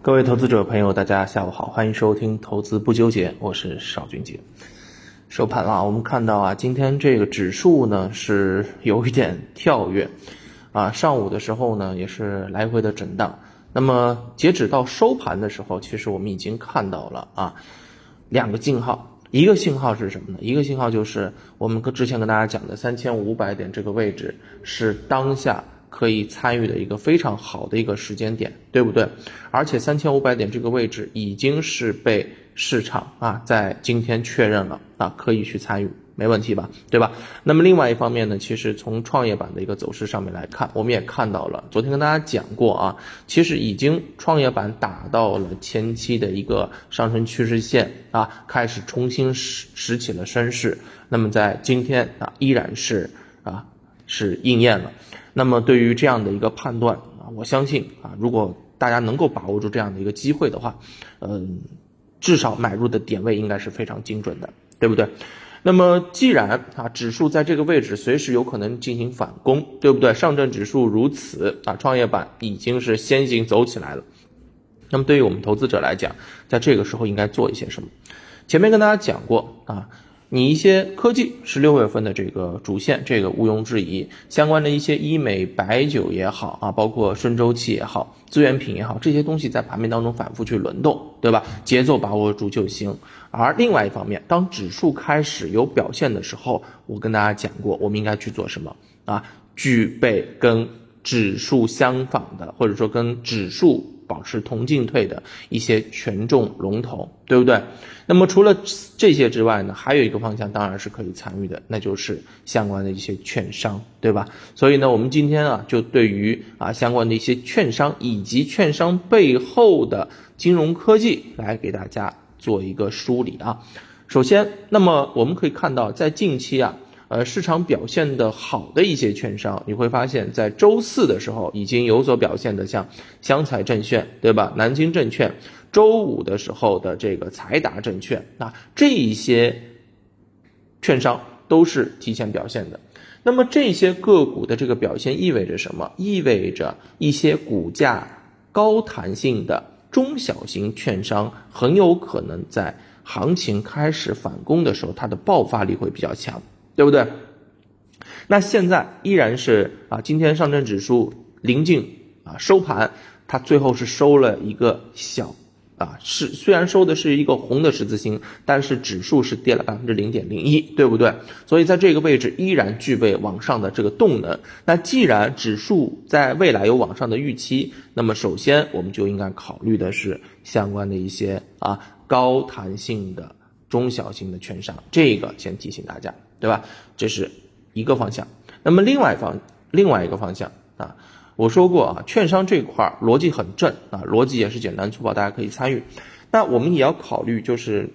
各位投资者朋友，大家下午好，欢迎收听《投资不纠结》，我是邵军杰。收盘了，我们看到啊，今天这个指数呢是有一点跳跃，啊，上午的时候呢也是来回的震荡。那么截止到收盘的时候，其实我们已经看到了啊两个信号，一个信号是什么呢？一个信号就是我们跟之前跟大家讲的三千五百点这个位置是当下。可以参与的一个非常好的一个时间点，对不对？而且三千五百点这个位置已经是被市场啊在今天确认了啊，可以去参与，没问题吧？对吧？那么另外一方面呢，其实从创业板的一个走势上面来看，我们也看到了，昨天跟大家讲过啊，其实已经创业板打到了前期的一个上升趋势线啊，开始重新拾拾起了升势。那么在今天啊，依然是啊是应验了。那么对于这样的一个判断啊，我相信啊，如果大家能够把握住这样的一个机会的话，嗯，至少买入的点位应该是非常精准的，对不对？那么既然啊，指数在这个位置随时有可能进行反攻，对不对？上证指数如此啊，创业板已经是先行走起来了。那么对于我们投资者来讲，在这个时候应该做一些什么？前面跟大家讲过啊。你一些科技是六月份的这个主线，这个毋庸置疑。相关的一些医美、白酒也好啊，包括顺周期也好、资源品也好，这些东西在盘面当中反复去轮动，对吧？节奏把握住就行。而另外一方面，当指数开始有表现的时候，我跟大家讲过，我们应该去做什么啊？具备跟指数相仿的，或者说跟指数。保持同进退的一些权重龙头，对不对？那么除了这些之外呢，还有一个方向当然是可以参与的，那就是相关的一些券商，对吧？所以呢，我们今天啊，就对于啊相关的一些券商以及券商背后的金融科技来给大家做一个梳理啊。首先，那么我们可以看到，在近期啊。呃，市场表现的好的一些券商，你会发现在周四的时候已经有所表现的，像湘财证券，对吧？南京证券，周五的时候的这个财达证券，啊，这一些券商都是提前表现的。那么这些个股的这个表现意味着什么？意味着一些股价高弹性的中小型券商很有可能在行情开始反攻的时候，它的爆发力会比较强。对不对？那现在依然是啊，今天上证指数临近啊收盘，它最后是收了一个小啊，是虽然收的是一个红的十字星，但是指数是跌了百分之零点零一，对不对？所以在这个位置依然具备往上的这个动能。那既然指数在未来有往上的预期，那么首先我们就应该考虑的是相关的一些啊高弹性的中小型的券商，这个先提醒大家。对吧？这是一个方向。那么另外一方，另外一个方向啊，我说过啊，券商这块逻辑很正啊，逻辑也是简单粗暴，大家可以参与。那我们也要考虑，就是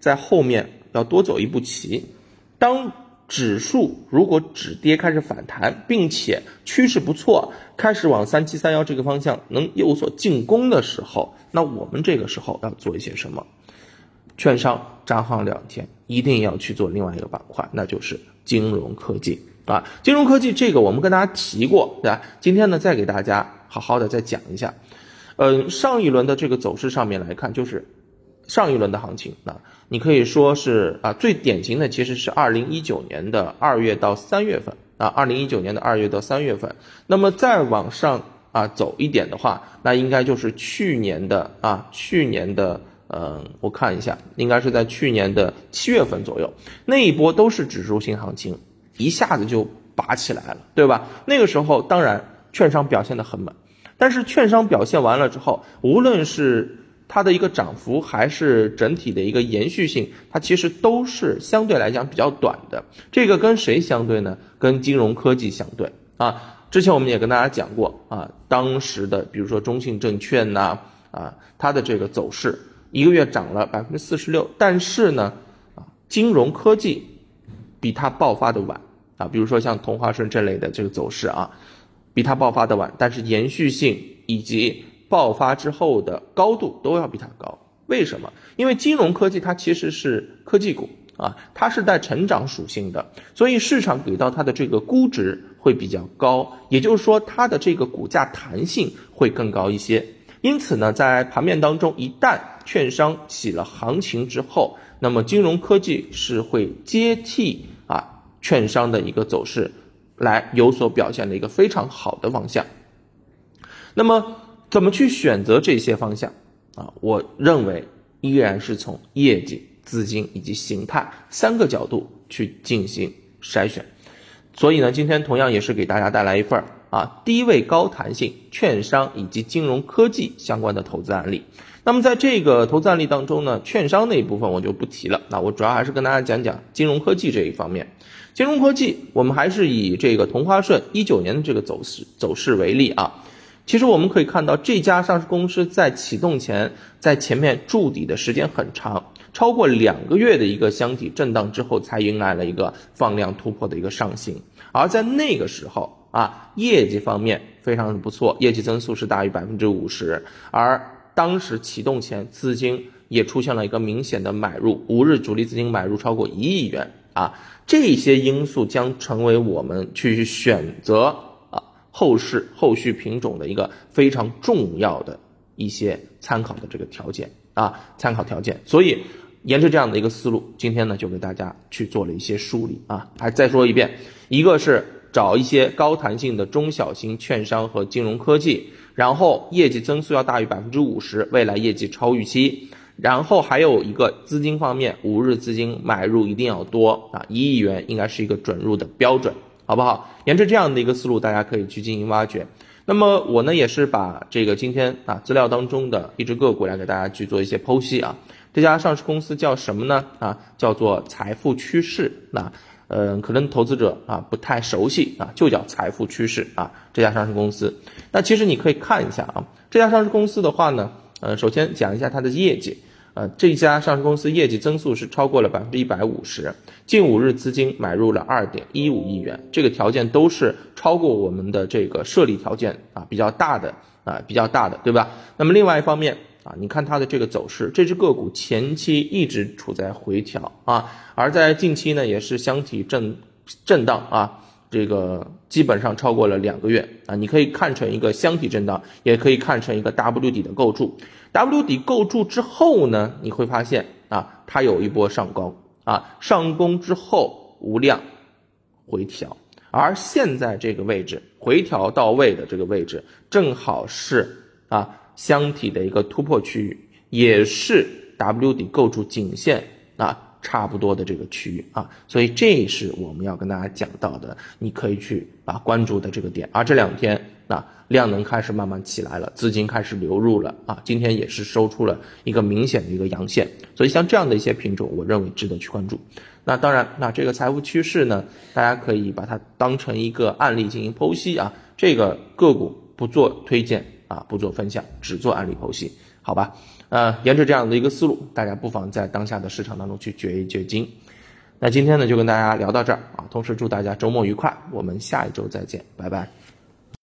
在后面要多走一步棋。当指数如果止跌开始反弹，并且趋势不错，开始往三七三幺这个方向能有所进攻的时候，那我们这个时候要做一些什么？券商涨好两天，一定要去做另外一个板块，那就是金融科技啊。金融科技这个我们跟大家提过，对吧？今天呢，再给大家好好的再讲一下。嗯，上一轮的这个走势上面来看，就是上一轮的行情啊，你可以说是啊，最典型的其实是二零一九年的二月到三月份啊，二零一九年的二月到三月份。那么再往上啊走一点的话，那应该就是去年的啊，去年的。嗯，我看一下，应该是在去年的七月份左右，那一波都是指数型行情，一下子就拔起来了，对吧？那个时候当然券商表现的很猛，但是券商表现完了之后，无论是它的一个涨幅，还是整体的一个延续性，它其实都是相对来讲比较短的。这个跟谁相对呢？跟金融科技相对啊。之前我们也跟大家讲过啊，当时的比如说中信证券呐，啊，它的这个走势。一个月涨了百分之四十六，但是呢，啊，金融科技比它爆发的晚啊，比如说像同花顺这类的这个走势啊，比它爆发的晚，但是延续性以及爆发之后的高度都要比它高。为什么？因为金融科技它其实是科技股啊，它是带成长属性的，所以市场给到它的这个估值会比较高，也就是说它的这个股价弹性会更高一些。因此呢，在盘面当中，一旦券商起了行情之后，那么金融科技是会接替啊券商的一个走势，来有所表现的一个非常好的方向。那么怎么去选择这些方向啊？我认为依然是从业绩、资金以及形态三个角度去进行筛选。所以呢，今天同样也是给大家带来一份啊低位高弹性券商以及金融科技相关的投资案例。那么在这个投资案例当中呢，券商那一部分我就不提了。那我主要还是跟大家讲讲金融科技这一方面。金融科技，我们还是以这个同花顺一九年的这个走势走势为例啊。其实我们可以看到，这家上市公司在启动前，在前面筑底的时间很长。超过两个月的一个箱体震荡之后，才迎来了一个放量突破的一个上行。而在那个时候啊，业绩方面非常的不错，业绩增速是大于百分之五十。而当时启动前，资金也出现了一个明显的买入，五日主力资金买入超过一亿元啊。这些因素将成为我们去选择啊后市后续品种的一个非常重要的一些参考的这个条件。啊，参考条件，所以沿着这样的一个思路，今天呢就给大家去做了一些梳理啊。还再说一遍，一个是找一些高弹性的中小型券商和金融科技，然后业绩增速要大于百分之五十，未来业绩超预期。然后还有一个资金方面，五日资金买入一定要多啊，一亿元应该是一个准入的标准，好不好？沿着这样的一个思路，大家可以去进行挖掘。那么我呢也是把这个今天啊资料当中的一只个股来给大家去做一些剖析啊。这家上市公司叫什么呢？啊，叫做财富趋势。那呃，可能投资者啊不太熟悉啊，就叫财富趋势啊。这家上市公司，那其实你可以看一下啊，这家上市公司的话呢，呃，首先讲一下它的业绩。呃，这家上市公司业绩增速是超过了百分之一百五十，近五日资金买入了二点一五亿元，这个条件都是超过我们的这个设立条件啊，比较大的啊，比较大的，对吧？那么另外一方面啊，你看它的这个走势，这只个股前期一直处在回调啊，而在近期呢，也是箱体震震荡啊，这个基本上超过了两个月啊，你可以看成一个箱体震荡，也可以看成一个 W 底的构筑。W 底构筑之后呢，你会发现啊，它有一波上攻啊，上攻之后无量回调，而现在这个位置回调到位的这个位置，正好是啊箱体的一个突破区域，也是 W 底构筑颈线啊差不多的这个区域啊，所以这是我们要跟大家讲到的，你可以去啊关注的这个点，而这两天。啊量能开始慢慢起来了，资金开始流入了啊！今天也是收出了一个明显的一个阳线，所以像这样的一些品种，我认为值得去关注。那当然，那这个财富趋势呢，大家可以把它当成一个案例进行剖析啊。这个个股不做推荐啊，不做分享，只做案例剖析，好吧？呃，沿着这样的一个思路，大家不妨在当下的市场当中去掘一掘金。那今天呢，就跟大家聊到这儿啊，同时祝大家周末愉快，我们下一周再见，拜拜。